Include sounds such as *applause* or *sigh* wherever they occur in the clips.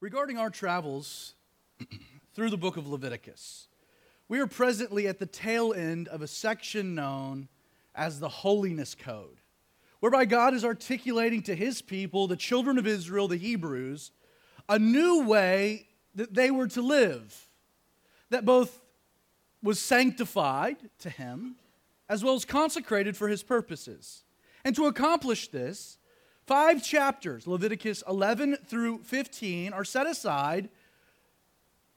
Regarding our travels *clears throat* through the book of Leviticus, we are presently at the tail end of a section known as the Holiness Code, whereby God is articulating to his people, the children of Israel, the Hebrews, a new way that they were to live, that both was sanctified to him as well as consecrated for his purposes. And to accomplish this, Five chapters, Leviticus 11 through 15, are set aside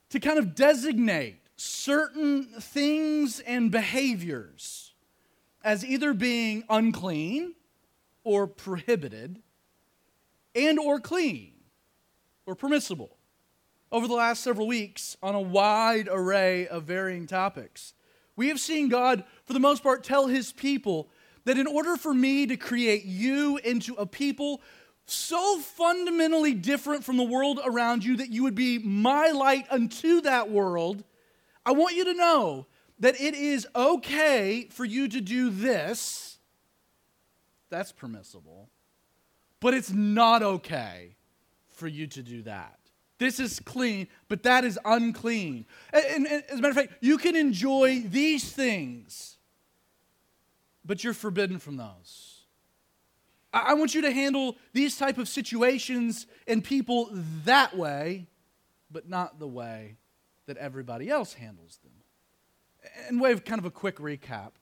to kind of designate certain things and behaviors as either being unclean or prohibited and or clean or permissible. Over the last several weeks on a wide array of varying topics we have seen god for the most part tell his people that in order for me to create you into a people so fundamentally different from the world around you that you would be my light unto that world, I want you to know that it is okay for you to do this. That's permissible. But it's not okay for you to do that. This is clean, but that is unclean. And, and, and as a matter of fact, you can enjoy these things but you're forbidden from those. I want you to handle these type of situations and people that way, but not the way that everybody else handles them. In way of kind of a quick recap,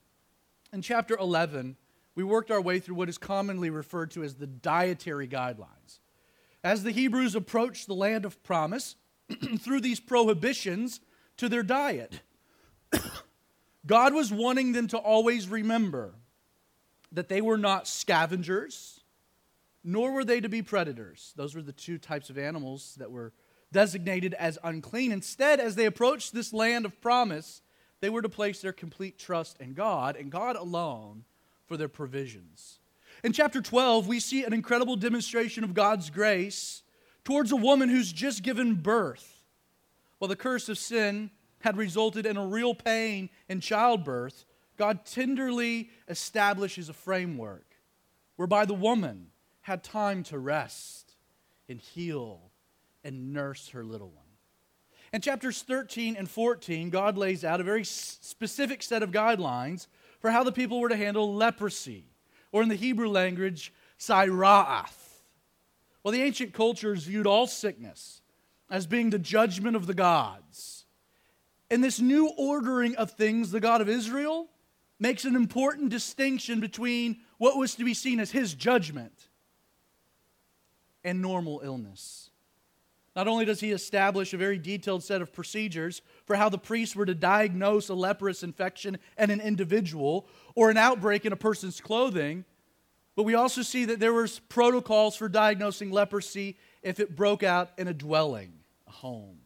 in chapter 11, we worked our way through what is commonly referred to as the dietary guidelines. As the Hebrews approached the land of promise *clears throat* through these prohibitions to their diet, *coughs* God was wanting them to always remember that they were not scavengers, nor were they to be predators. Those were the two types of animals that were designated as unclean. Instead, as they approached this land of promise, they were to place their complete trust in God and God alone for their provisions. In chapter 12, we see an incredible demonstration of God's grace towards a woman who's just given birth. While the curse of sin had resulted in a real pain in childbirth, God tenderly establishes a framework whereby the woman had time to rest and heal and nurse her little one. In chapters 13 and 14, God lays out a very specific set of guidelines for how the people were to handle leprosy, or in the Hebrew language, sira'ath. Well, the ancient cultures viewed all sickness as being the judgment of the gods in this new ordering of things, the God of Israel makes an important distinction between what was to be seen as his judgment and normal illness. Not only does he establish a very detailed set of procedures for how the priests were to diagnose a leprous infection in an individual or an outbreak in a person's clothing, but we also see that there was protocols for diagnosing leprosy if it broke out in a dwelling, a home.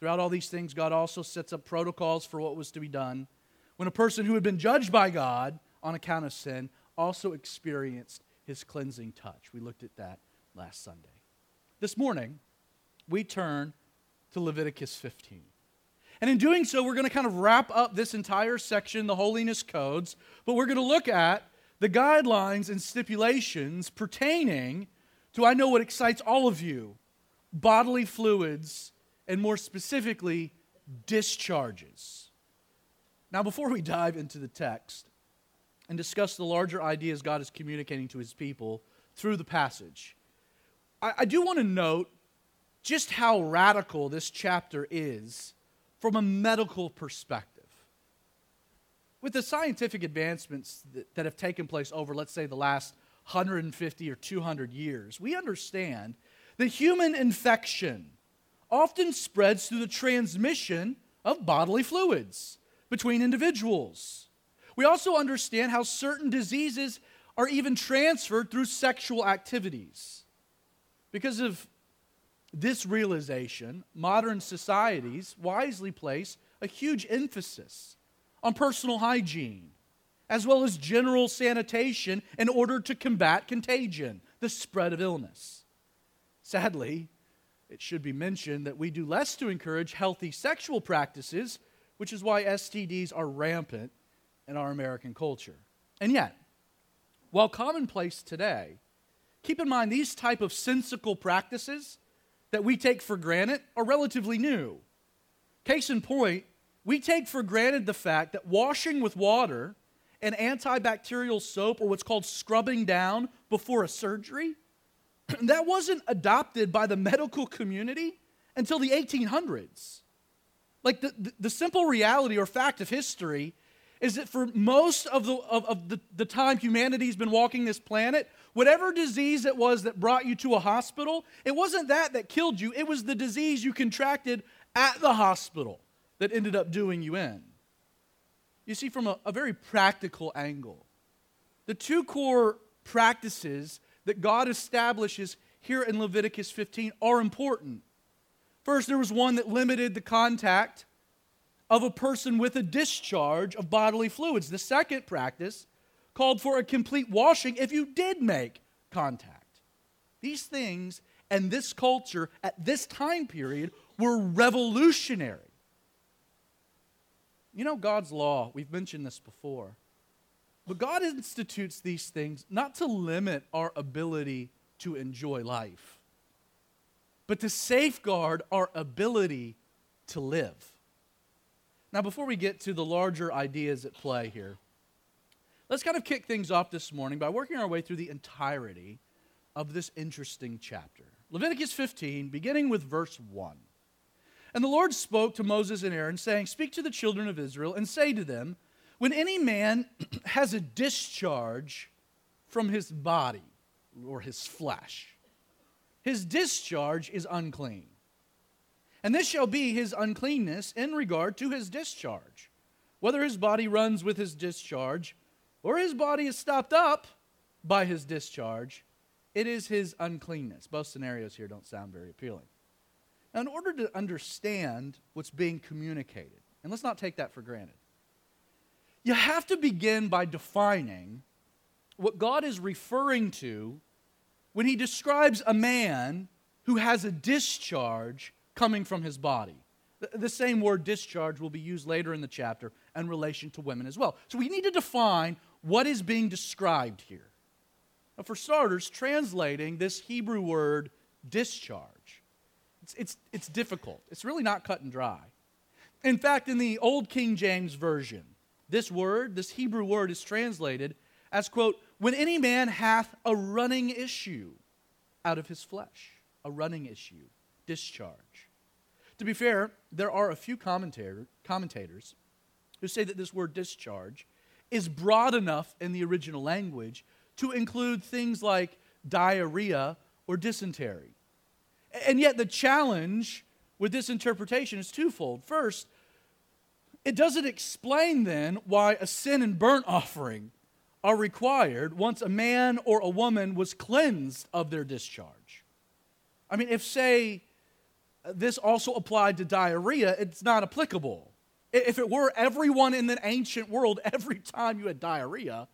Throughout all these things, God also sets up protocols for what was to be done when a person who had been judged by God on account of sin also experienced his cleansing touch. We looked at that last Sunday. This morning, we turn to Leviticus 15. And in doing so, we're going to kind of wrap up this entire section, the holiness codes, but we're going to look at the guidelines and stipulations pertaining to, I know what excites all of you, bodily fluids and more specifically, discharges. Now, before we dive into the text and discuss the larger ideas God is communicating to his people through the passage, I, I do want to note just how radical this chapter is from a medical perspective. With the scientific advancements that, that have taken place over, let's say, the last 150 or 200 years, we understand that human infection often spreads through the transmission of bodily fluids between individuals. We also understand how certain diseases are even transferred through sexual activities. Because of this realization, modern societies wisely place a huge emphasis on personal hygiene, as well as general sanitation in order to combat contagion, the spread of illness. Sadly, it should be mentioned that we do less to encourage healthy sexual practices, which is why STDs are rampant in our American culture. And yet, while commonplace today, keep in mind these type of sensical practices that we take for granted are relatively new. Case in point, we take for granted the fact that washing with water and antibacterial soap, or what's called scrubbing down before a surgery, *clears throat* that wasn't adopted by the medical community until the 1800s. Like the, the, the, simple reality or fact of history is that for most of, the, of, of the, the time humanity's been walking this planet, whatever disease it was that brought you to a hospital, it wasn't that that killed you, it was the disease you contracted at the hospital that ended up doing you in. You see, from a, a very practical angle, the two core practices that God establishes here in Leviticus 15 are important. First, there was one that limited the contact of a person with a discharge of bodily fluids. The second practice called for a complete washing if you did make contact. These things and this culture at this time period were revolutionary. You know, God's law, we've mentioned this before, but God institutes these things not to limit our ability to enjoy life, but to safeguard our ability to live. Now, before we get to the larger ideas at play here, let's kind of kick things off this morning by working our way through the entirety of this interesting chapter. Leviticus 15, beginning with verse 1. And the Lord spoke to Moses and Aaron, saying, Speak to the children of Israel and say to them, when any man *clears throat* has a discharge from his body or his flesh, his discharge is unclean. And this shall be his uncleanness in regard to his discharge. Whether his body runs with his discharge or his body is stopped up by his discharge, it is his uncleanness. Both scenarios here don't sound very appealing. Now, in order to understand what's being communicated, and let's not take that for granted, you have to begin by defining what God is referring to when he describes a man who has a discharge coming from his body. The same word discharge will be used later in the chapter in relation to women as well. So we need to define what is being described here. Now, for starters, translating this Hebrew word discharge, it's, it's, it's difficult. It's really not cut and dry. In fact, in the Old King James Version, this word, this Hebrew word, is translated as, quote, when any man hath a running issue out of his flesh. A running issue, discharge. To be fair, there are a few commentator, commentators who say that this word discharge is broad enough in the original language to include things like diarrhea or dysentery. And yet, the challenge with this interpretation is twofold. First, it doesn't explain then why a sin and burnt offering are required once a man or a woman was cleansed of their discharge. I mean, if, say, this also applied to diarrhea, it's not applicable. If it were everyone in the ancient world, *laughs* every time you had diarrhea,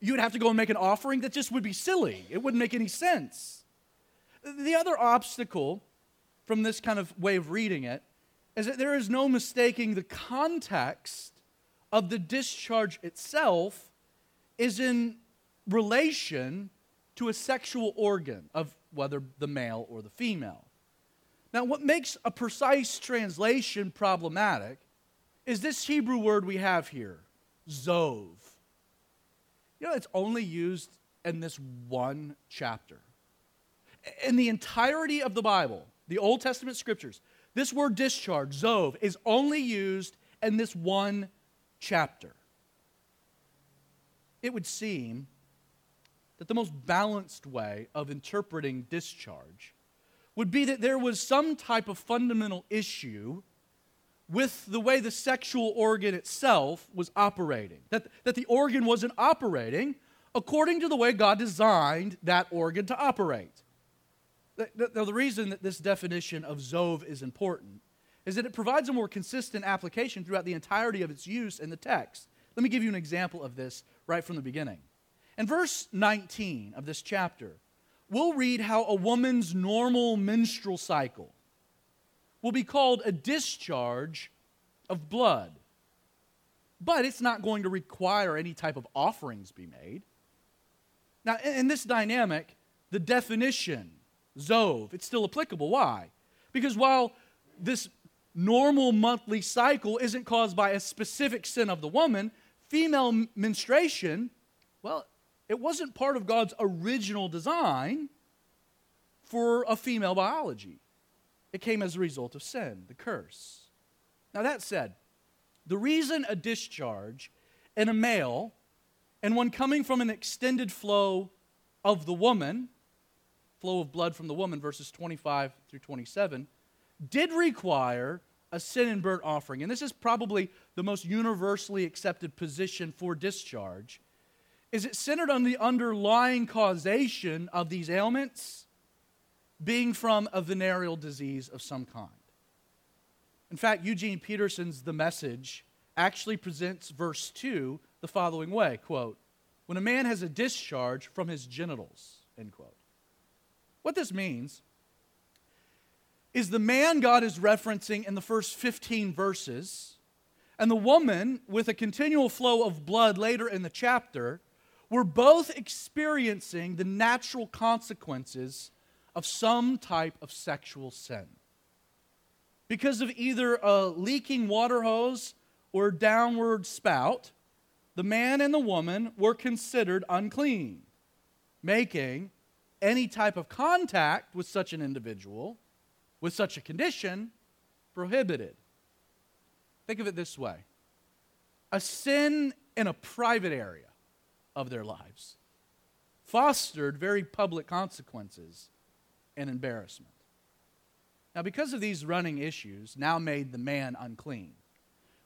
you would have to go and make an offering that just would be silly. It wouldn't make any sense. The other obstacle from this kind of way of reading it is that there is no mistaking the context of the discharge itself is in relation to a sexual organ of whether the male or the female. Now, what makes a precise translation problematic is this Hebrew word we have here, zov. You know, it's only used in this one chapter. In the entirety of the Bible, the Old Testament scriptures, this word discharge, zov, is only used in this one chapter. It would seem that the most balanced way of interpreting discharge would be that there was some type of fundamental issue with the way the sexual organ itself was operating. That, that the organ wasn't operating according to the way God designed that organ to operate. Now, the reason that this definition of Zove is important is that it provides a more consistent application throughout the entirety of its use in the text. Let me give you an example of this right from the beginning. In verse 19 of this chapter, we'll read how a woman's normal menstrual cycle will be called a discharge of blood. But it's not going to require any type of offerings be made. Now, in this dynamic, the definition Zov, it's still applicable. Why? Because while this normal monthly cycle isn't caused by a specific sin of the woman, female menstruation, well, it wasn't part of God's original design for a female biology. It came as a result of sin, the curse. Now, that said, the reason a discharge in a male and one coming from an extended flow of the woman, flow of blood from the woman, verses 25 through 27, did require a sin and burnt offering. And this is probably the most universally accepted position for discharge. Is it centered on the underlying causation of these ailments being from a venereal disease of some kind? In fact, Eugene Peterson's The Message actually presents verse 2 the following way quote, When a man has a discharge from his genitals, end quote. What this means is the man God is referencing in the first 15 verses and the woman with a continual flow of blood later in the chapter were both experiencing the natural consequences of some type of sexual sin. Because of either a leaking water hose or downward spout, the man and the woman were considered unclean, making any type of contact with such an individual with such a condition prohibited. Think of it this way a sin in a private area of their lives fostered very public consequences and embarrassment. Now, because of these running issues, now made the man unclean.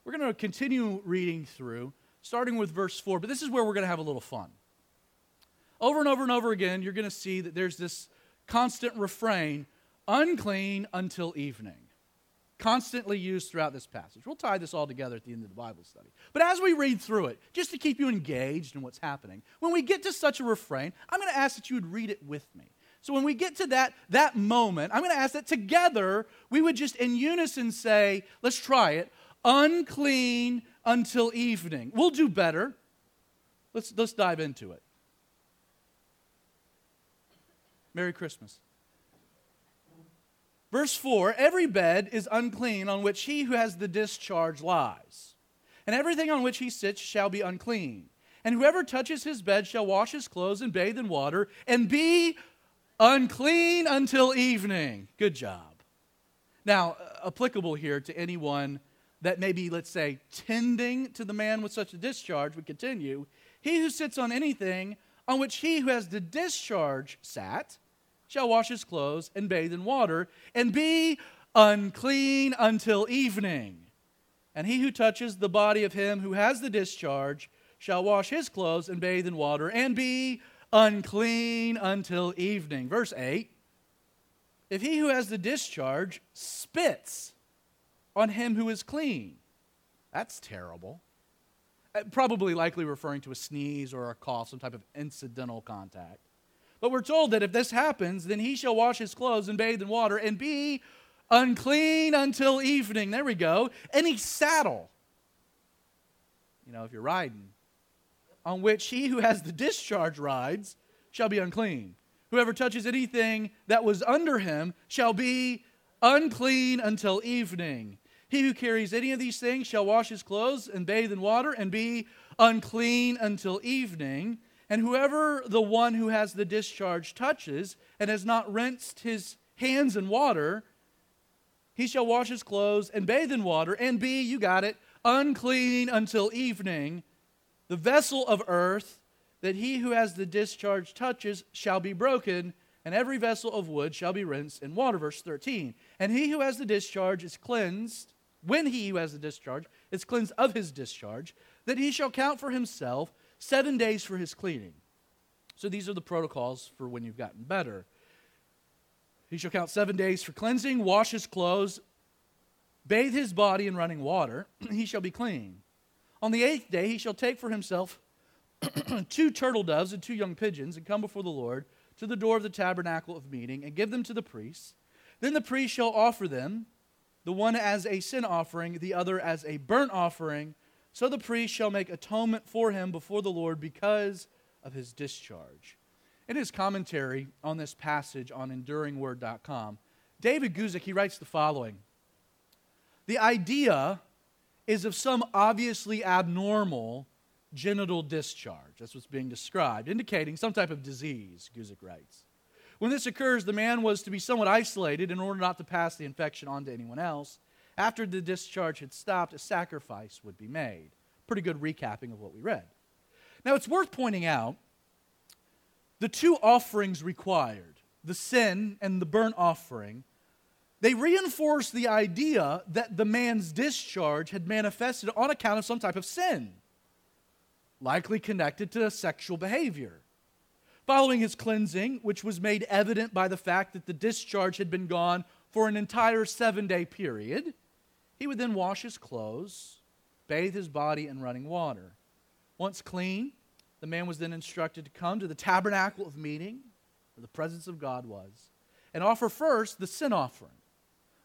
We're going to continue reading through, starting with verse 4, but this is where we're going to have a little fun. Over and over and over again, you're going to see that there's this constant refrain unclean until evening. Constantly used throughout this passage. We'll tie this all together at the end of the Bible study. But as we read through it, just to keep you engaged in what's happening, when we get to such a refrain, I'm going to ask that you would read it with me. So when we get to that, that moment, I'm going to ask that together we would just in unison say, let's try it, unclean until evening. We'll do better. Let's, let's dive into it. Merry Christmas. Verse 4 Every bed is unclean on which he who has the discharge lies, and everything on which he sits shall be unclean. And whoever touches his bed shall wash his clothes and bathe in water and be unclean until evening. Good job. Now, uh, applicable here to anyone that may be, let's say, tending to the man with such a discharge, we continue. He who sits on anything on which he who has the discharge sat shall wash his clothes and bathe in water and be unclean until evening. And he who touches the body of him who has the discharge shall wash his clothes and bathe in water and be unclean until evening. Verse 8 If he who has the discharge spits on him who is clean, that's terrible. Uh, probably likely referring to a sneeze or a cough, some type of incidental contact. But we're told that if this happens, then he shall wash his clothes and bathe in water and be unclean until evening. There we go. Any saddle, you know, if you're riding, on which he who has the discharge rides shall be unclean. Whoever touches anything that was under him shall be unclean until evening. He who carries any of these things shall wash his clothes and bathe in water and be unclean until evening. And whoever the one who has the discharge touches and has not rinsed his hands in water, he shall wash his clothes and bathe in water and be, you got it, unclean until evening. The vessel of earth that he who has the discharge touches shall be broken, and every vessel of wood shall be rinsed in water. Verse 13. And he who has the discharge is cleansed, when he who has the discharge is cleansed of his discharge, that he shall count for himself seven days for his cleaning. So these are the protocols for when you've gotten better. He shall count seven days for cleansing, wash his clothes, bathe his body in running water, *clears throat* he shall be clean. On the eighth day he shall take for himself *clears throat* two turtle doves and two young pigeons and come before the Lord to the door of the tabernacle of meeting and give them to the priests. Then the priest shall offer them, the one as a sin offering, the other as a burnt offering so the priest shall make atonement for him before the Lord because of his discharge. In his commentary on this passage on enduringword.com, David Guzik, he writes the following The idea is of some obviously abnormal genital discharge. That's what's being described, indicating some type of disease, Guzik writes. When this occurs, the man was to be somewhat isolated in order not to pass the infection on to anyone else. After the discharge had stopped, a sacrifice would be made. Pretty good recapping of what we read. Now, it's worth pointing out the two offerings required, the sin and the burnt offering, they reinforce the idea that the man's discharge had manifested on account of some type of sin, likely connected to sexual behavior. Following his cleansing, which was made evident by the fact that the discharge had been gone for an entire seven day period, he would then wash his clothes, bathe his body in running water. Once clean, the man was then instructed to come to the tabernacle of meeting, where the presence of God was, and offer first the sin offering,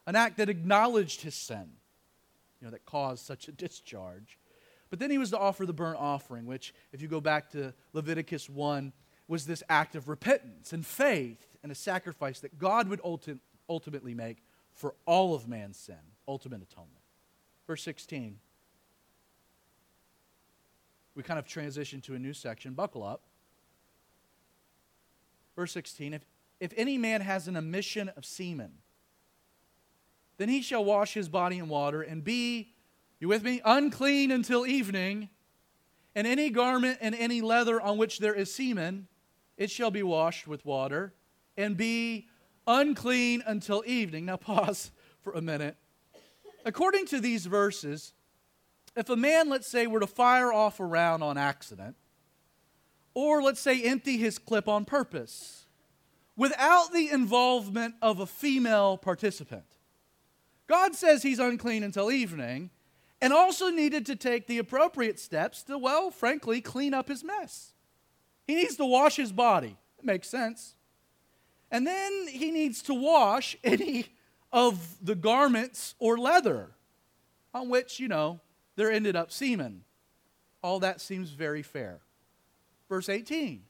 an act that acknowledged his sin, you know, that caused such a discharge. But then he was to offer the burnt offering, which, if you go back to Leviticus 1, was this act of repentance and faith and a sacrifice that God would ulti- ultimately make for all of man's sin, ultimate atonement. Verse 16 we kind of transition to a new section. Buckle up. Verse 16 if, if any man has an emission of semen, then he shall wash his body in water and be, you with me, unclean until evening. And any garment and any leather on which there is semen, it shall be washed with water and be unclean until evening. Now, *laughs* pause for a minute. According to these verses, if a man, let's say, were to fire off a round on accident, or let's say empty his clip on purpose, without the involvement of a female participant, God says he's unclean until evening, and also needed to take the appropriate steps to, well, frankly, clean up his mess. He needs to wash his body. It makes sense. And then he needs to wash any of the garments or leather on which, you know, there ended up semen. All that seems very fair. Verse 18.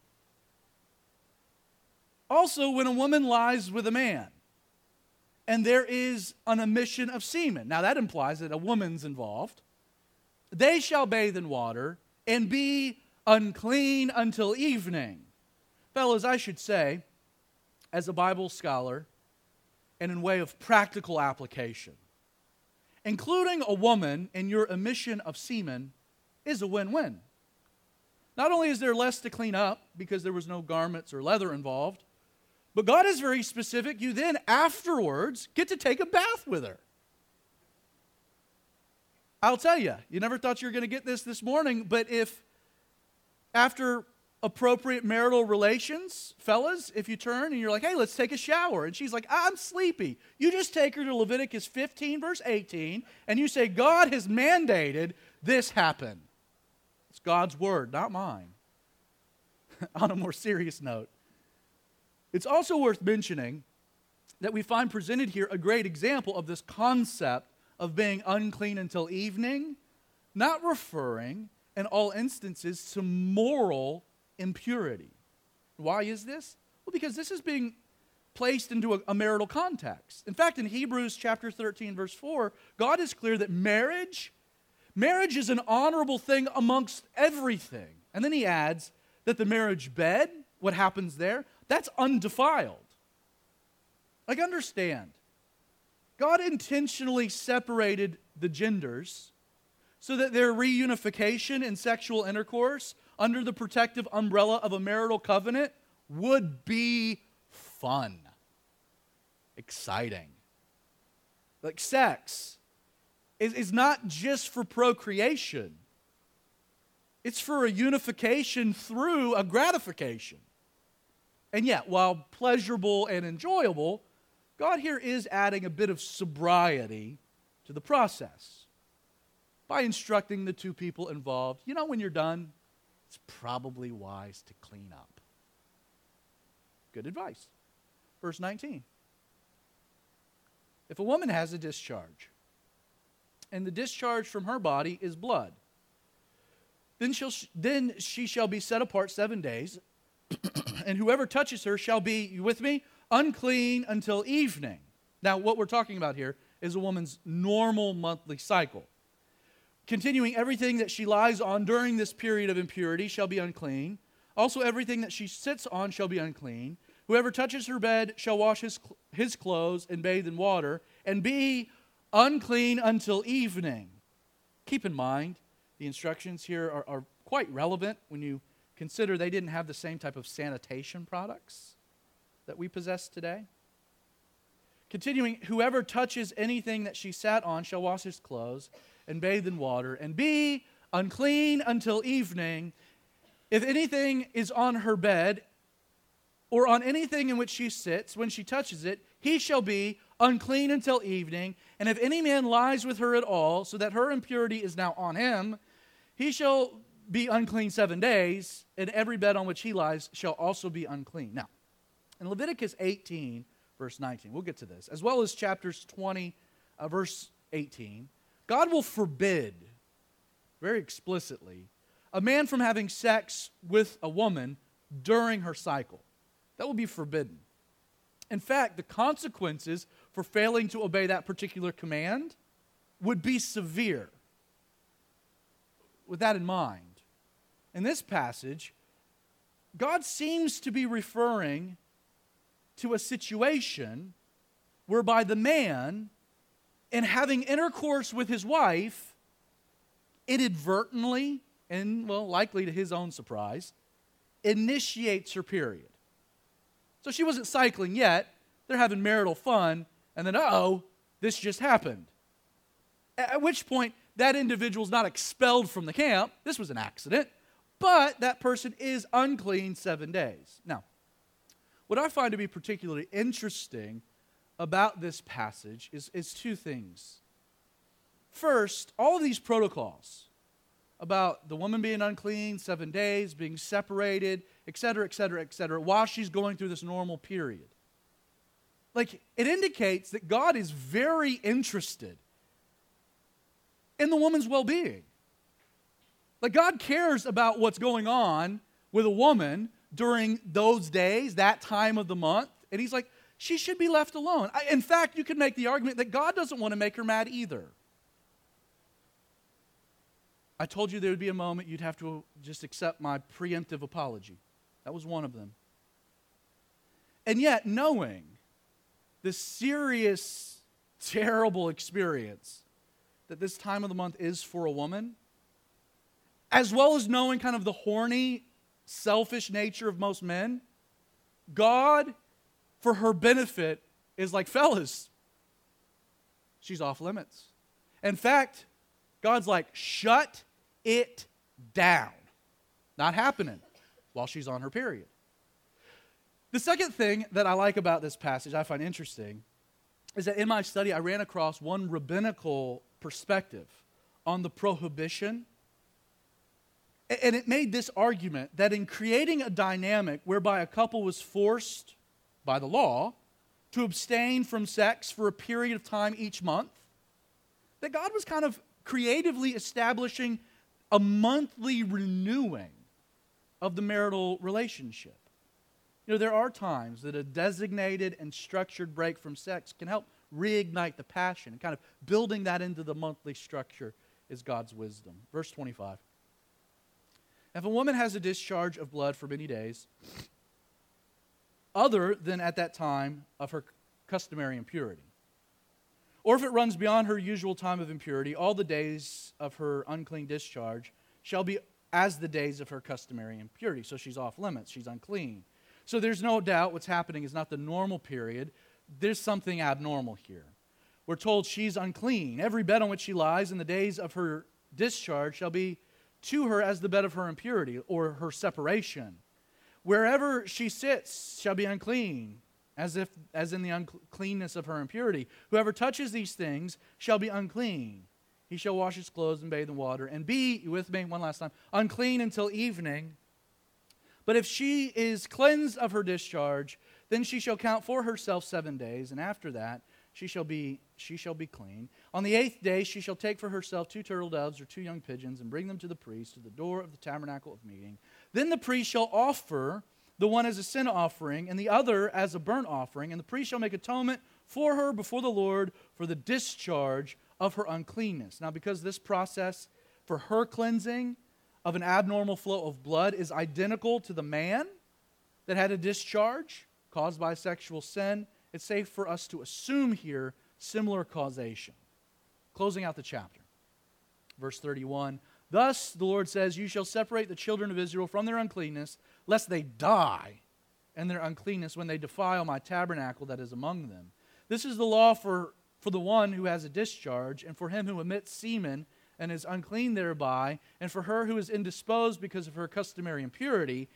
Also, when a woman lies with a man and there is an emission of semen, now that implies that a woman's involved, they shall bathe in water and be unclean until evening. Fellows, I should say, as a Bible scholar and in way of practical application, including a woman in your emission of semen, is a win win. Not only is there less to clean up because there was no garments or leather involved, but God is very specific. You then, afterwards, get to take a bath with her. I'll tell you, you never thought you were going to get this this morning, but if after appropriate marital relations, fellas, if you turn and you're like, hey, let's take a shower. And she's like, I'm sleepy. You just take her to Leviticus 15, verse 18, and you say, God has mandated this happen. It's God's word, not mine. *laughs* On a more serious note, it's also worth mentioning that we find presented here a great example of this concept of being unclean until evening, not referring in all instances to moral impurity. Why is this? Well, because this is being placed into a, a, marital context. In fact, in Hebrews chapter 13 verse 4, God is clear that marriage marriage is an honorable thing amongst everything. And then he adds that the marriage bed, what happens there, that's undefiled. Like understand. God intentionally separated the genders so that their reunification in sexual intercourse under the protective umbrella of a marital covenant would be fun, exciting. Like sex is, is not just for procreation, it's for a unification through a gratification. And yet, while pleasurable and enjoyable, God here is adding a bit of sobriety to the process by instructing the two people involved. You know, when you're done, it's probably wise to clean up. Good advice. Verse 19. If a woman has a discharge, and the discharge from her body is blood, then, she'll, then she shall be set apart seven days, *coughs* and whoever touches her shall be, you with me, unclean until evening. Now, what we're talking about here is a woman's normal monthly cycle. Continuing, everything that she lies on during this period of impurity shall be unclean. Also, everything that she sits on shall be unclean. Whoever touches her bed shall wash his, his clothes and bathe in water, and be unclean until evening. Keep in mind, the instructions here are, are quite relevant when you consider they didn't have the same type of sanitation products that we possess today. Continuing, whoever touches anything that she sat on shall wash his clothes and bathe in water and be unclean until evening. If anything is on her bed or on anything in which she sits, when she touches it, he shall be unclean until evening. And if any man lies with her at all, so that her impurity is now on him, he shall be unclean seven days, and every bed on which he lies shall also be unclean. Now, in Leviticus 18, verse 19. We'll get to this. As well as chapters 20, uh, verse 18. God will forbid, very explicitly, a man from having sex with a woman during her cycle. That will be forbidden. In fact, the consequences for failing to obey that particular command would be severe. With that in mind, in this passage, God seems to be referring to a situation whereby the man, in having intercourse with his wife, inadvertently, and well, likely to his own surprise, initiates her period. So she wasn't cycling yet. They're having marital fun, and then, oh, this just happened. At which point, that individual is not expelled from the camp. This was an accident, but that person is unclean seven days. Now, what I find to be particularly interesting about this passage is, is two things. First, all of these protocols about the woman being unclean, seven days, being separated, etc., etc., etc., while she's going through this normal period. Like, it indicates that God is very interested in the woman's well being. Like, God cares about what's going on with a woman during those days, that time of the month. And he's like, she should be left alone. In fact, you could make the argument that God doesn't want to make her mad either. I told you there would be a moment you'd have to just accept my preemptive apology. That was one of them. And yet, knowing the serious, terrible experience that this time of the month is for a woman, as well as knowing kind of the horny selfish nature of most men, God, for her benefit, is like, fellas, she's off limits. In fact, God's like, shut it down. Not happening while she's on her period. The second thing that I like about this passage, I find interesting, is that in my study I ran across one rabbinical perspective on the prohibition and it made this argument that in creating a dynamic whereby a couple was forced by the law to abstain from sex for a period of time each month, that God was kind of creatively establishing a monthly renewing of the marital relationship. You know, there are times that a designated and structured break from sex can help reignite the passion. And kind of building that into the monthly structure is God's wisdom. Verse 25. If a woman has a discharge of blood for many days, other than at that time of her customary impurity, or if it runs beyond her usual time of impurity, all the days of her unclean discharge shall be as the days of her customary impurity. So she's off limits, she's unclean. So there's no doubt what's happening is not the normal period, there's something abnormal here. We're told she's unclean. Every bed on which she lies in the days of her discharge shall be to her as the bed of her impurity or her separation. Wherever she sits shall be unclean, as if as in the uncleanness of her impurity. Whoever touches these things shall be unclean. He shall wash his clothes and bathe in water, and be with me one last time unclean until evening. But if she is cleansed of her discharge, then she shall count for herself seven days, and after that she shall be she shall be clean. On the eighth day she shall take for herself two turtle doves or two young pigeons and bring them to the priest to the door of the tabernacle of meeting. Then the priest shall offer the one as a sin offering and the other as a burnt offering, and the priest shall make atonement for her before the Lord for the discharge of her uncleanness. Now, because this process for her cleansing of an abnormal flow of blood is identical to the man that had a discharge caused by sexual sin, it's safe for us to assume here similar causation. Closing out the chapter. Verse 31 Thus the Lord says, You shall separate the children of Israel from their uncleanness, lest they die and their uncleanness when they defile my tabernacle that is among them. This is the law for, for the one who has a discharge, and for him who emits semen and is unclean thereby, and for her who is indisposed because of her customary impurity,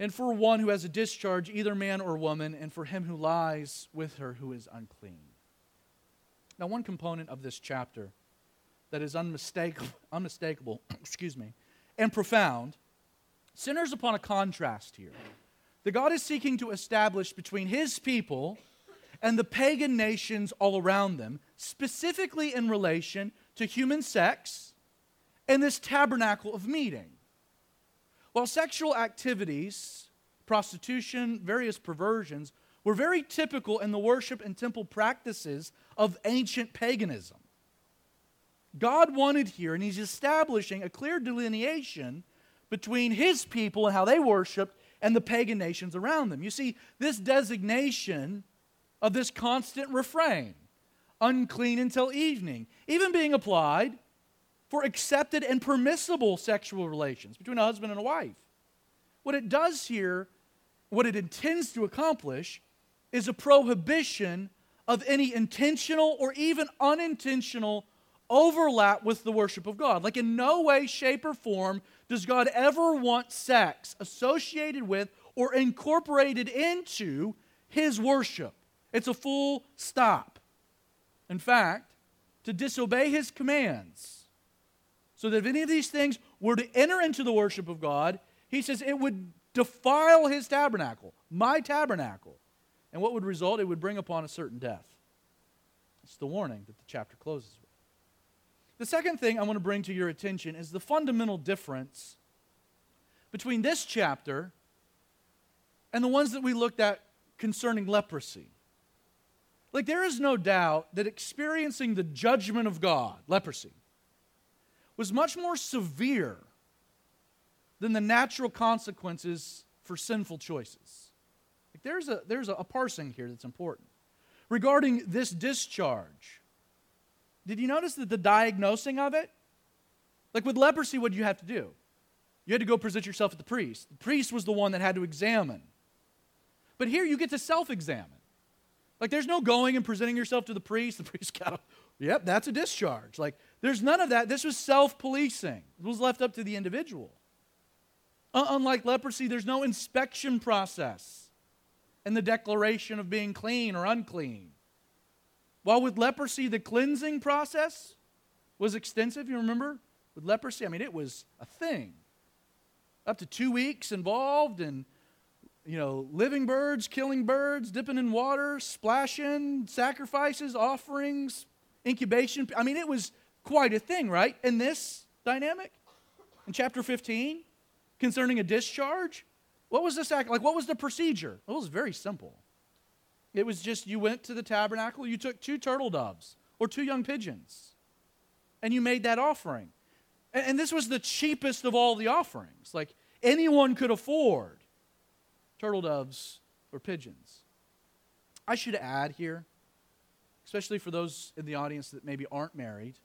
and for one who has a discharge, either man or woman, and for him who lies with her who is unclean. Now, one component of this chapter that is unmistakable, *laughs* unmistakable *clears throat* excuse me, and profound centers upon a contrast here that God is seeking to establish between his people and the pagan nations all around them, specifically in relation to human sex and this tabernacle of meeting. While sexual activities, prostitution, various perversions were very typical in the worship and temple practices of ancient paganism, God wanted here, and He's establishing a clear delineation between His people and how they worshiped and the pagan nations around them. You see, this designation of this constant refrain, unclean until evening, even being applied for accepted and permissible sexual relations between a husband and a wife. What it does here, what it intends to accomplish, is a prohibition of any intentional or even unintentional overlap with the worship of God. Like, in no way, shape, or form does God ever want sex associated with or incorporated into his worship. It's a full stop. In fact, to disobey his commands, so that if any of these things were to enter into the worship of God, he says it would defile his tabernacle, my tabernacle. And what would result? It would bring upon a certain death. It's the warning that the chapter closes with. The second thing I want to bring to your attention is the fundamental difference between this chapter and the ones that we looked at concerning leprosy. Like, there is no doubt that experiencing the judgment of God, leprosy, was much more severe than the natural consequences for sinful choices. Like there's a, there's a, a parsing here that's important. Regarding this discharge, did you notice that the diagnosing of it? Like with leprosy, what did you have to do? You had to go present yourself at the priest. The priest was the one that had to examine. But here you get to self examine. Like there's no going and presenting yourself to the priest. The *laughs* priest got yep, that's a discharge. Like there's none of that. This was self policing, it was left up to the individual. Uh, unlike leprosy, there's no inspection process and the declaration of being clean or unclean. While with leprosy, the cleansing process was extensive, you remember? With leprosy, I mean, it was a thing. Up to two weeks involved in, you know, living birds, killing birds, dipping in water, splashing, sacrifices, offerings, incubation. I mean, it was quite a thing, right? In this dynamic, in chapter 15, concerning a discharge, what was this act like? What was the procedure? It was very simple. It was just you went to the tabernacle, you took two turtle doves or two young pigeons, and you made that offering. And, and this was the cheapest of all the offerings. Like anyone could afford turtle doves or pigeons. I should add here, especially for those in the audience that maybe aren't married,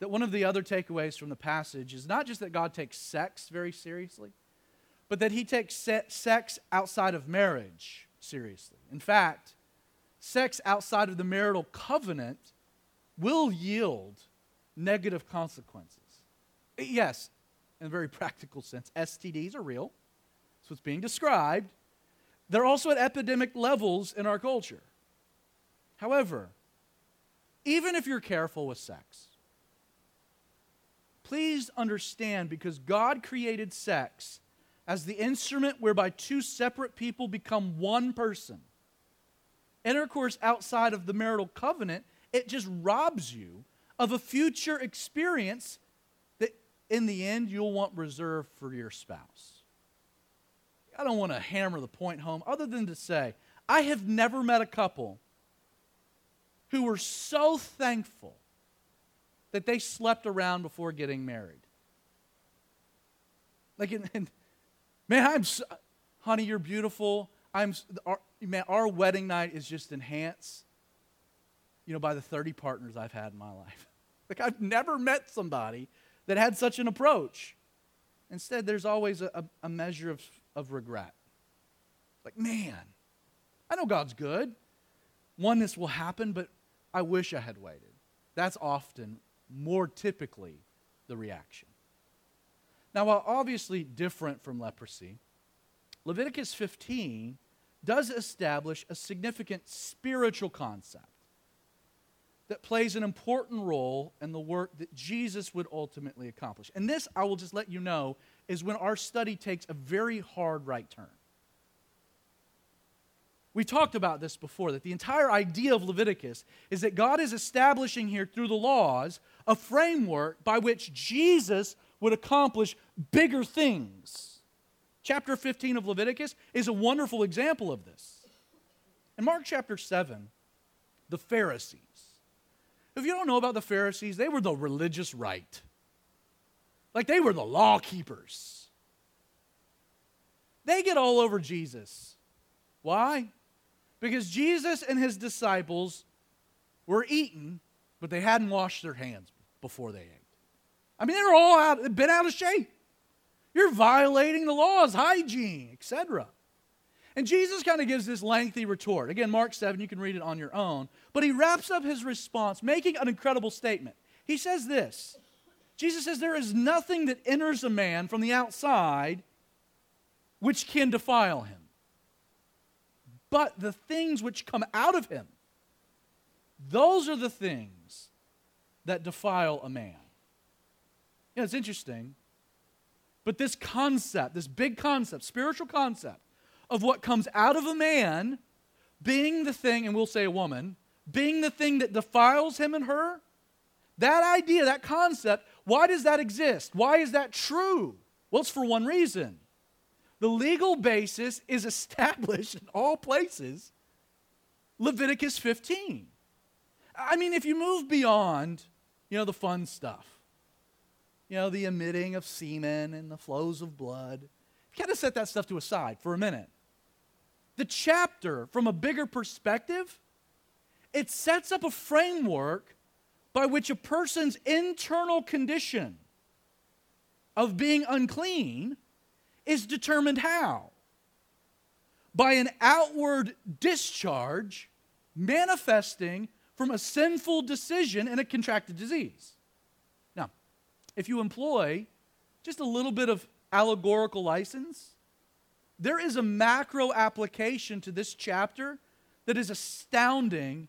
that one of the other takeaways from the passage is not just that God takes sex very seriously, but that he takes sex outside of marriage seriously. In fact, sex outside of the marital covenant will yield negative consequences. Eh, yes, in a very practical sense, STDs are real. That's what's being described. They're also at epidemic levels in our culture. However, even if you're careful with sex, please understand because God created sex as the instrument whereby two separate people become one person. Intercourse outside of the marital covenant, it just robs you of a future experience that in the end you'll want reserved for your spouse. I don't want to hammer the point home other than to say, I have never met a couple who were so thankful that they slept around before getting married. Like, *laughs* in, in, man, I'm, so, honey, you're beautiful. I'm, our, man, our wedding night is just enhanced, you know, by the 30 partners I've had in my life. *laughs* Like, I've never met somebody that had such an approach. Instead, there's always a, a measure of, of regret. Like, man, I know God's good. Oneness will happen, but I wish I had waited. That's often, more typically, the reaction. Now, while obviously different from leprosy, Leviticus 15 does establish a significant spiritual concept that plays an important role in the work that Jesus would ultimately accomplish. And this, I will just let you know, is when our study takes a very hard right turn. We talked about this before that the entire idea of Leviticus is that God is establishing here through the laws a framework by which Jesus would accomplish bigger things. Chapter 15 of Leviticus is a wonderful example of this. In Mark chapter 7, the Pharisees if you don't know about the Pharisees, they were the religious right. Like they were the law keepers. They get all over Jesus. Why? Because Jesus and his disciples were eating, but they hadn't washed their hands before they ate. I mean, they're all out, been out of shape. You're violating the laws, hygiene, etc. And Jesus kind of gives this lengthy retort. Again, Mark 7, you can read it on your own. But he wraps up his response making an incredible statement. He says this Jesus says, There is nothing that enters a man from the outside which can defile him, but the things which come out of him, those are the things that defile a man. Yeah, it's interesting. But this concept, this big concept, spiritual concept, of what comes out of a man being the thing, and we'll say a woman, being the thing that defiles him and her, that idea, that concept, why does that exist? Why is that true? Well, it's for one reason. The legal basis is *laughs* established in all places. Leviticus 15. I mean, if you move beyond, you know, the fun stuff, you know, the emitting of semen and the flows of blood, kind of set that stuff to a side for a minute the chapter from a bigger perspective, it sets up a framework by which a person's internal condition of being unclean is determined how? By an outward discharge manifesting from a sinful decision and a contracted disease. If you employ just a little bit of allegorical license, there is a macro application to this chapter that is astounding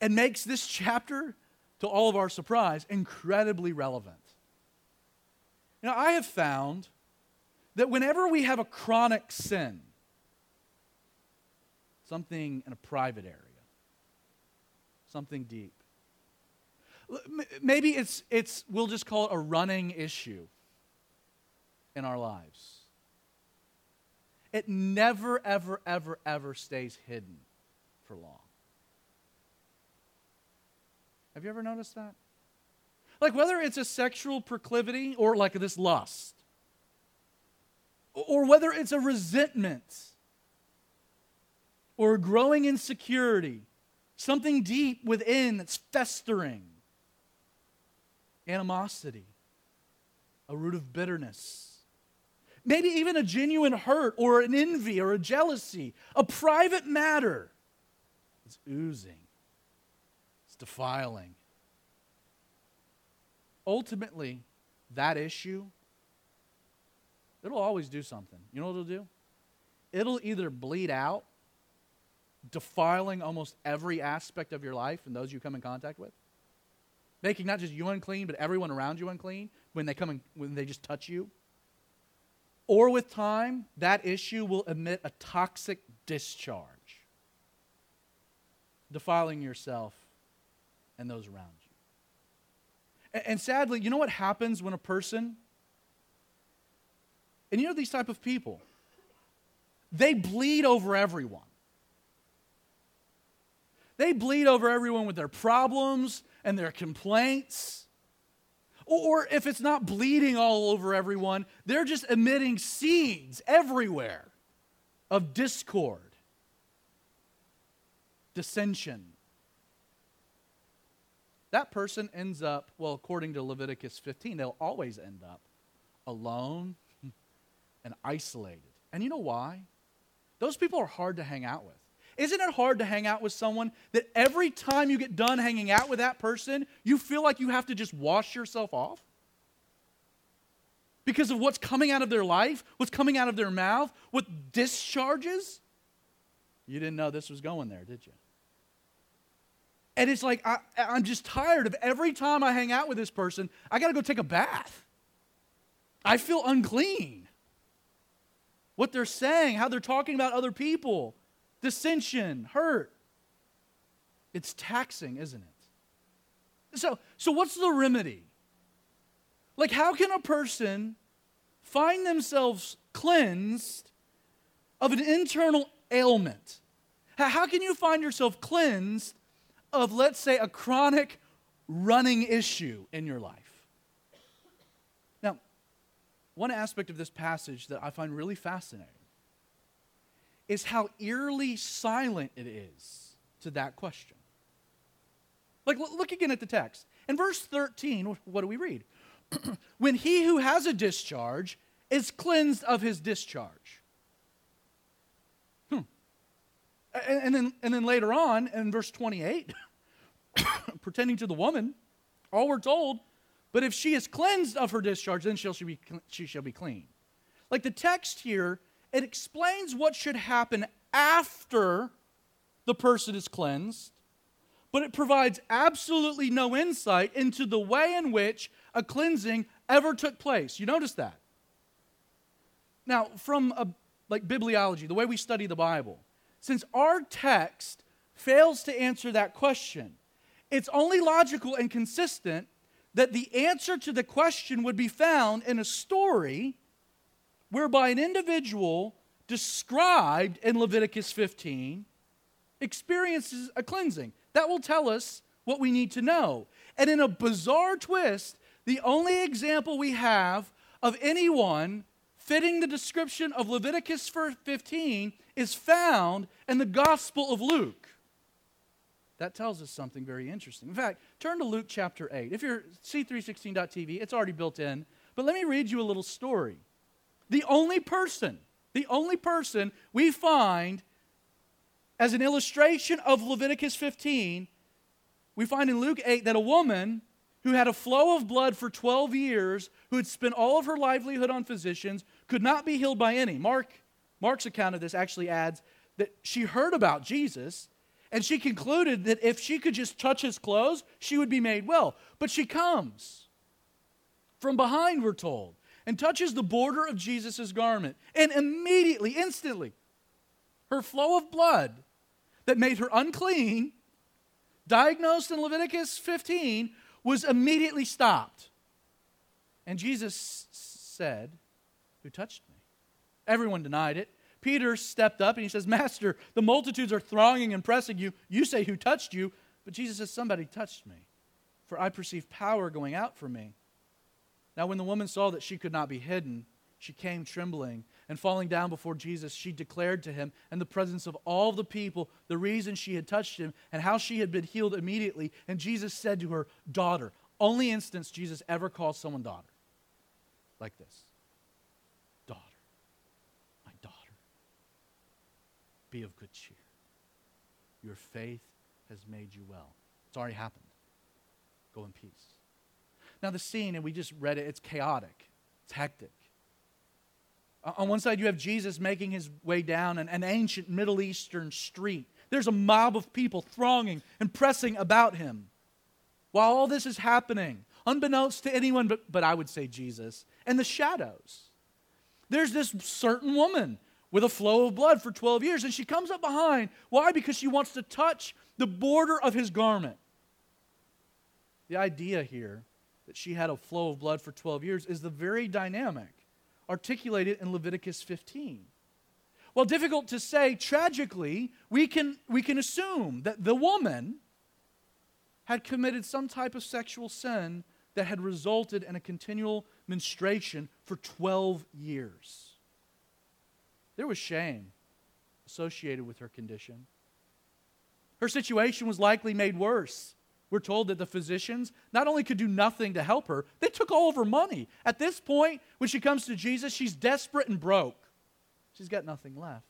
and makes this *laughs* chapter, to all of our surprise, incredibly relevant. You know, I have found that whenever we have a chronic sin, something in a private area, something deep, maybe it's, it's we'll just call it a running issue in our lives it never, ever, ever, ever stays hidden for long. Have you ever noticed that? Like whether it's a sexual proclivity or like this lust, or whether it's a resentment or a growing insecurity, something deep within that's festering, animosity, a root of bitterness maybe even a genuine hurt or an envy or a jealousy, a private matter. It's oozing, it's defiling. Ultimately, that issue, it'll always do something. You know what it'll do? It'll either bleed out, defiling almost every aspect of your life and those you come in contact with, making not just you unclean, but everyone around you unclean when they come and when they just touch you or with time, that issue will emit a toxic discharge, defiling yourself and those around you. And, and sadly, you know what happens when a person, and you know these type of people, they bleed over everyone. They bleed over everyone with their problems and their complaints. Or if it's not bleeding all over everyone, they're just emitting seeds everywhere of discord, dissension. That person ends up, well, according to Leviticus 15, they'll always end up alone *laughs* and isolated. And you know why? Those people are hard to hang out with. Isn't it hard to hang out with someone that every time you get done hanging out with that person, you feel like you have to just wash yourself off? Because of what's coming out of their life, what's coming out of their mouth, what discharges? You didn't know this was going there, did you? And it's like, I, am just tired of every time I hang out with this person, I got to go take a bath. I feel unclean. What they're saying, how they're talking about other people dissension, hurt. It's taxing, isn't it? So, so what's the remedy? Like, how can a person find themselves cleansed of an internal ailment? How can you find yourself cleansed of, let's say, a chronic running issue in your life? Now, one aspect of this passage that I find really fascinating is how eerily silent it is to that question. Like, look again at the text. In verse 13, what do we read? *clears throat* when he who has a discharge is cleansed of his discharge. Hmm. And, and, then, and then later on, in verse 28, *coughs* pretending to the woman, all we're told, but if she is cleansed of her discharge, then shall she, be, she shall be clean. Like the text here it explains what should happen after the person is cleansed, but it provides absolutely no insight into the way in which a cleansing ever took place. You notice that? Now, from a, like bibliology, the way we study the Bible, since our text fails to answer that question, it's only logical and consistent that the answer to the question would be found in a story whereby an individual described in Leviticus 15 experiences a cleansing. That will tell us what we need to know. And in a bizarre twist, the only example we have of anyone fitting the description of Leviticus 15 is found in the Gospel of Luke. That tells us something very interesting. In fact, turn to Luke chapter 8. If you're c316.tv, it's already built in. But let me read you a little story. The only person, the only person we find as an illustration of Leviticus 15, we find in Luke 8 that a woman who had a flow of blood for 12 years, who had spent all of her livelihood on physicians, could not be healed by any. Mark, Mark's account of this actually adds that she heard about Jesus and she concluded that if she could just touch his clothes, she would be made well. But she comes from behind, we're told and touches the border of Jesus' garment. And immediately, instantly, her flow of blood that made her unclean, diagnosed in Leviticus 15, was immediately stopped. And Jesus said, Who touched me? Everyone denied it. Peter stepped up and he says, Master, the multitudes are thronging and pressing you. You say, Who touched you? But Jesus says, Somebody touched me, for I perceive power going out from me. Now, when the woman saw that she could not be hidden, she came trembling, and falling down before Jesus, she declared to him, in the presence of all the people, the reason she had touched him and how she had been healed immediately. And Jesus said to her, Daughter. Only instance Jesus ever calls someone daughter. Like this Daughter, my daughter, be of good cheer. Your faith has made you well. It's already happened. Go in peace. Now, the scene, and we just read it, it's chaotic, it's hectic. On one side, you have Jesus making his way down an, an ancient Middle Eastern street. There's a mob of people thronging and pressing about him. While all this is happening, unbeknownst to anyone but, but I would say Jesus, and the shadows, there's this certain woman with a flow of blood for 12 years, and she comes up behind. Why? Because she wants to touch the border of his garment. The idea here that she had a flow of blood for 12 years is the very dynamic articulated in Leviticus 15. while difficult to say, tragically, we can, we can assume that the woman had committed some type of sexual sin that had resulted in a continual menstruation for 12 years. There was shame associated with her condition. Her situation was likely made worse. We're told that the physicians not only could do nothing to help her, they took all of her money. At this point, when she comes to Jesus, she's desperate and broke. She's got nothing left.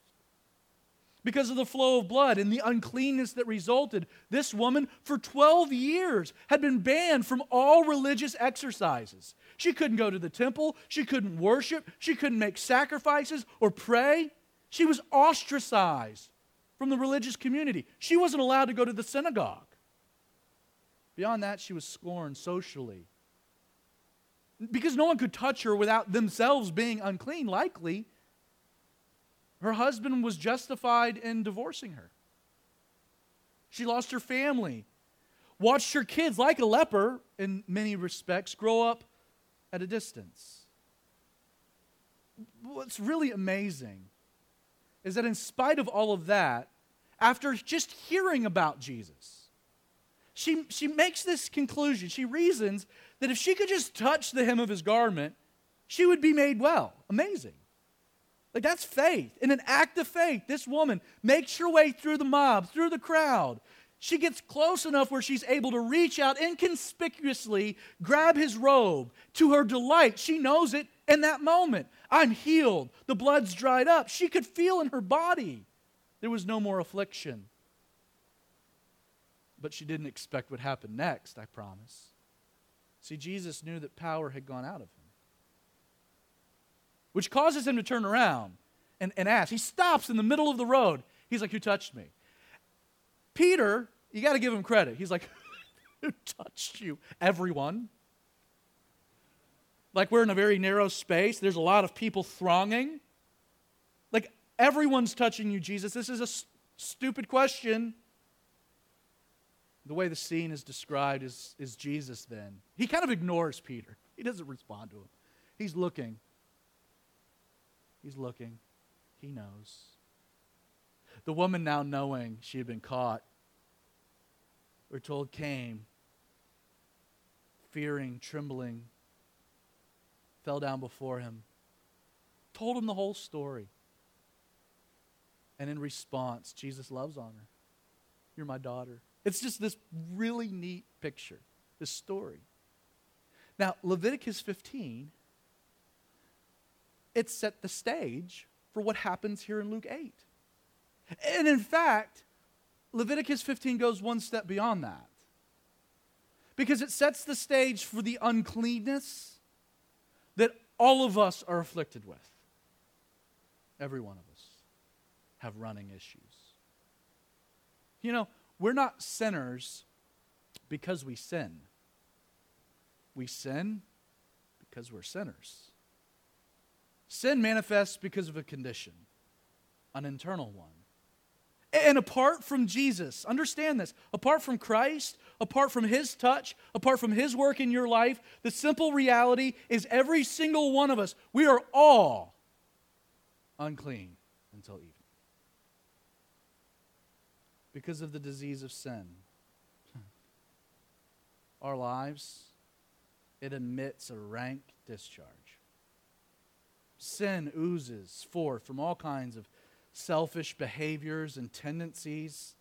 Because of the flow of blood and the uncleanness that resulted, this woman for 12 years had been banned from all religious exercises. She couldn't go to the temple, she couldn't worship, she couldn't make sacrifices or pray. She was ostracized from the religious community. She wasn't allowed to go to the synagogue. Beyond that, she was scorned socially. Because no one could touch her without themselves being unclean, likely, her husband was justified in divorcing her. She lost her family, watched her kids, like a leper in many respects, grow up at a distance. What's really amazing is that, in spite of all of that, after just hearing about Jesus, she, she makes this conclusion. She reasons that if she could just touch the hem of his garment, she would be made well. Amazing. Like, that's faith. In an act of faith, this woman makes her way through the mob, through the crowd. She gets close enough where she's able to reach out inconspicuously, grab his robe. To her delight, she knows it in that moment. I'm healed. The blood's dried up. She could feel in her body there was no more affliction. But she didn't expect what happened next, I promise. See, Jesus knew that power had gone out of him, which causes him to turn around and, and ask. He stops in the middle of the road. He's like, Who touched me? Peter, you got to give him credit. He's like, *laughs* Who touched you? Everyone. Like we're in a very narrow space, there's a lot of people thronging. Like everyone's touching you, Jesus. This is a s- stupid question. The way the scene is described is, is Jesus then. He kind of ignores Peter, he doesn't respond to him. He's looking. He's looking. He knows. The woman, now knowing she had been caught, we're told came, fearing, trembling, fell down before him, told him the whole story. And in response, Jesus loves on her. You're my daughter. It's just this really neat picture, this story. Now, Leviticus 15, it set the stage for what happens here in Luke 8. And in fact, Leviticus 15 goes one step beyond that. Because it sets the stage for the uncleanness that all of us are afflicted with. Every one of us have running issues. You know, we're not sinners because we sin. We sin because we're sinners. Sin manifests because of a condition, an internal one. And apart from Jesus, understand this, apart from Christ, apart from His touch, apart from His work in your life, the simple reality is every single one of us, we are all unclean until evening because of the disease of sin. Our lives, it emits a rank discharge. Sin oozes forth from all kinds of selfish behaviors and tendencies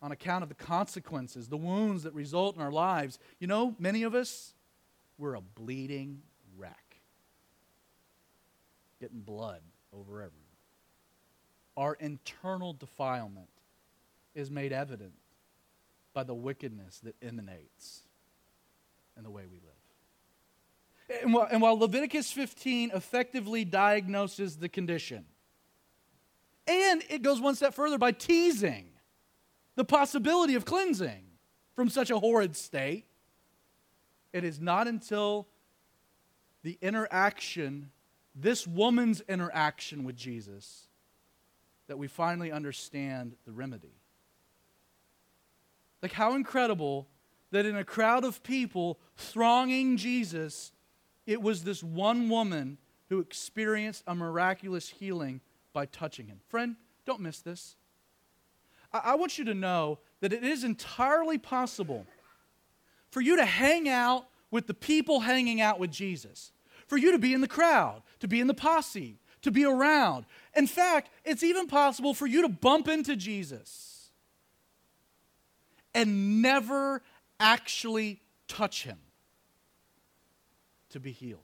on account of the consequences, the wounds that result in our lives. You know, many of us, we're a bleeding wreck, getting blood over everywhere. Our internal defilement is made evident by the wickedness that emanates in the way we live. And while, and while, Leviticus 15 effectively diagnoses the condition, and it goes one step further by teasing the possibility of cleansing from such a horrid state, it is not until the interaction, this woman's interaction with Jesus, that we finally understand the remedy. Like, how incredible that in a crowd of people thronging Jesus, it was this one woman who experienced a miraculous healing by touching him. Friend, don't miss this. I, I want you to know that it is entirely possible for you to hang out with the people hanging out with Jesus, for you to be in the crowd, to be in the posse, to be around. In fact, it's even possible for you to bump into Jesus and never actually touch him to be healed.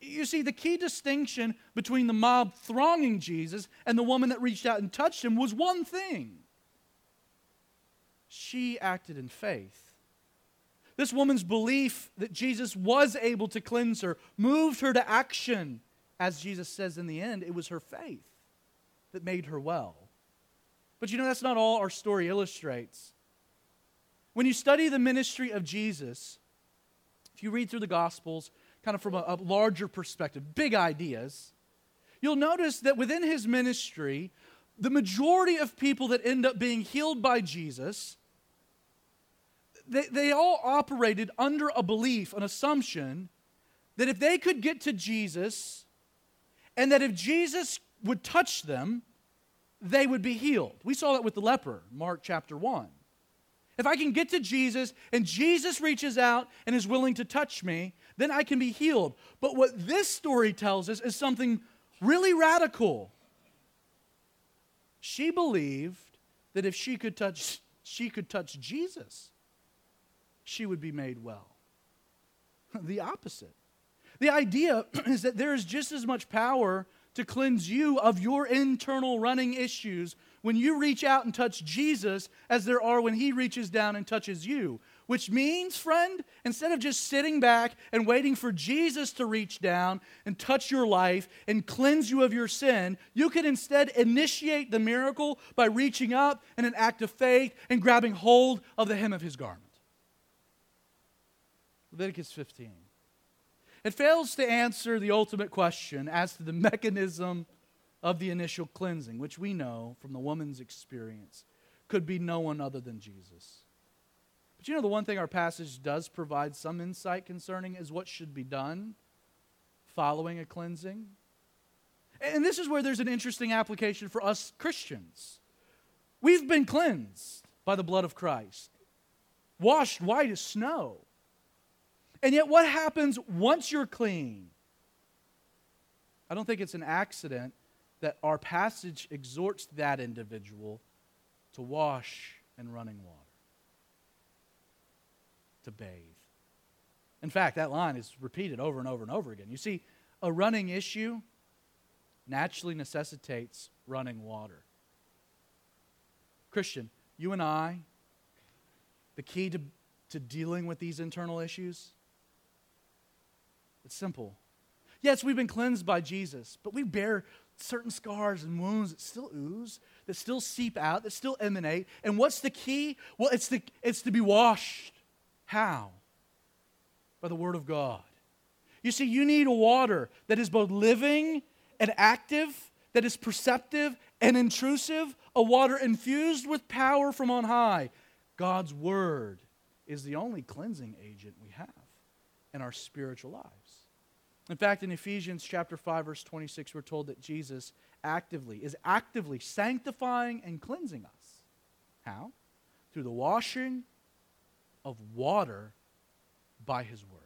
You see, the key distinction between the mob thronging Jesus and the woman that reached out and touched him was one thing she acted in faith. This woman's belief that Jesus was able to cleanse her moved her to action. As Jesus says in the end, it was her faith that made her well. But you know, that's not all our story illustrates. When you study the ministry of Jesus, if you read through the Gospels, kind of from a, a larger perspective, big ideas, you'll notice that within his ministry, the majority of people that end up being healed by Jesus, they, they all operated under a belief, an assumption, that if they could get to Jesus and that if Jesus would touch them, they would be healed. We saw that with the leper, Mark chapter 1. If I can get to Jesus and Jesus reaches out and is willing to touch me, then I can be healed. But what this story tells us is something really radical. She believed that if she could touch she could touch Jesus, she would be made well. *laughs* The opposite. The idea *clears throat* is that there is just as much power to cleanse you of your internal running issues when you reach out and touch Jesus as there are when he reaches down and touches you. Which means, friend, instead of just sitting back and waiting for Jesus to reach down and touch your life and cleanse you of your sin, you can instead initiate the miracle by reaching up in an act of faith and grabbing hold of the hem of his garment. Leviticus 15. It fails to answer the ultimate question as to the *laughs* mechanism of the initial cleansing, which we know from the woman's experience could be no one other than Jesus. But you know, the one thing our passage does provide some insight concerning is what should be done following a cleansing. And this is where there's an interesting application for us Christians. We've been cleansed by the blood of Christ, washed white as snow. And yet, what happens once you're clean? I don't think it's an accident that our passage exhorts that individual to wash in running water, to bathe. In fact, that line is repeated over and over and over again. You see, a running issue naturally necessitates running water. Christian, you and I, the key to, to dealing with these internal issues, it's simple. Yes, we've been cleansed by Jesus, but we bear certain scars and wounds that still ooze, that still seep out, that still emanate. And what's the key? Well, it's, the, it's to be washed. How? By the Word of God. You see, you need a water that is both living and active, that is perceptive and intrusive, a water infused with power from on high. God's Word is the only cleansing agent we have in our spiritual lives. In fact, in Ephesians chapter 5 verse 26 we're told that Jesus actively is actively sanctifying and cleansing us. How? Through the washing of water by his word.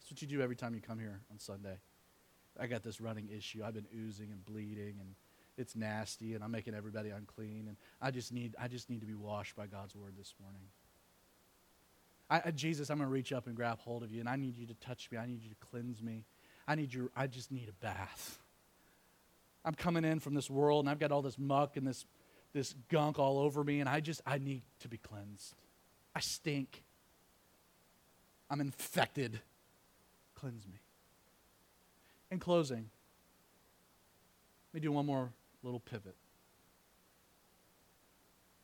That's what you do every time you come here on Sunday. I got this running issue. I've been oozing and bleeding and it's nasty and I'm making everybody unclean and I just need I just need to be washed by God's word this morning. I, Jesus, I'm going to reach up and grab hold of you, and I need you to touch me. I need you to cleanse me. I need your, I just need a bath. I'm coming in from this world, and I've got all this muck and this, this gunk all over me, and I just, I need to be cleansed. I stink. I'm infected. Cleanse me. In closing, let me do one more little pivot.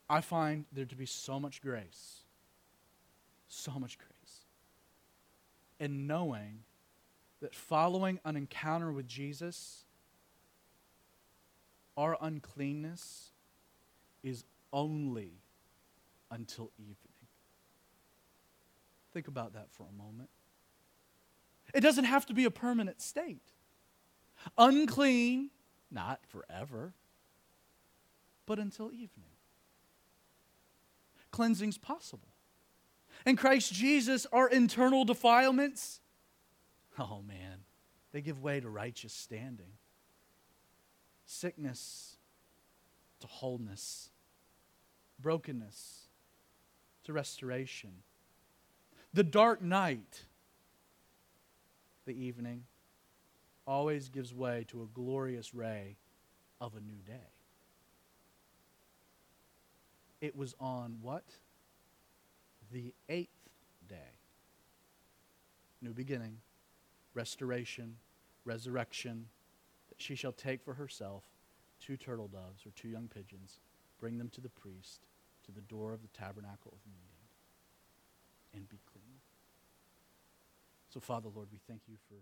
I find there to be so much grace so much grace. And knowing that following an encounter with Jesus, our uncleanness is only until evening. Think about that for a moment. It doesn't have to be a permanent state. unclean, not forever, but until evening. Cleansing's possible. In Christ Jesus, our internal defilements, oh man, they give way to righteous standing. Sickness to wholeness, brokenness to restoration. The dark night, the evening, always gives way to a glorious ray of a new day. It was on what? The eighth day. New beginning, restoration, resurrection, that she shall take for herself two turtle doves or two young pigeons, bring them to the priest, to the door of the tabernacle of meeting, and be clean. So, Father, Lord, we thank you for.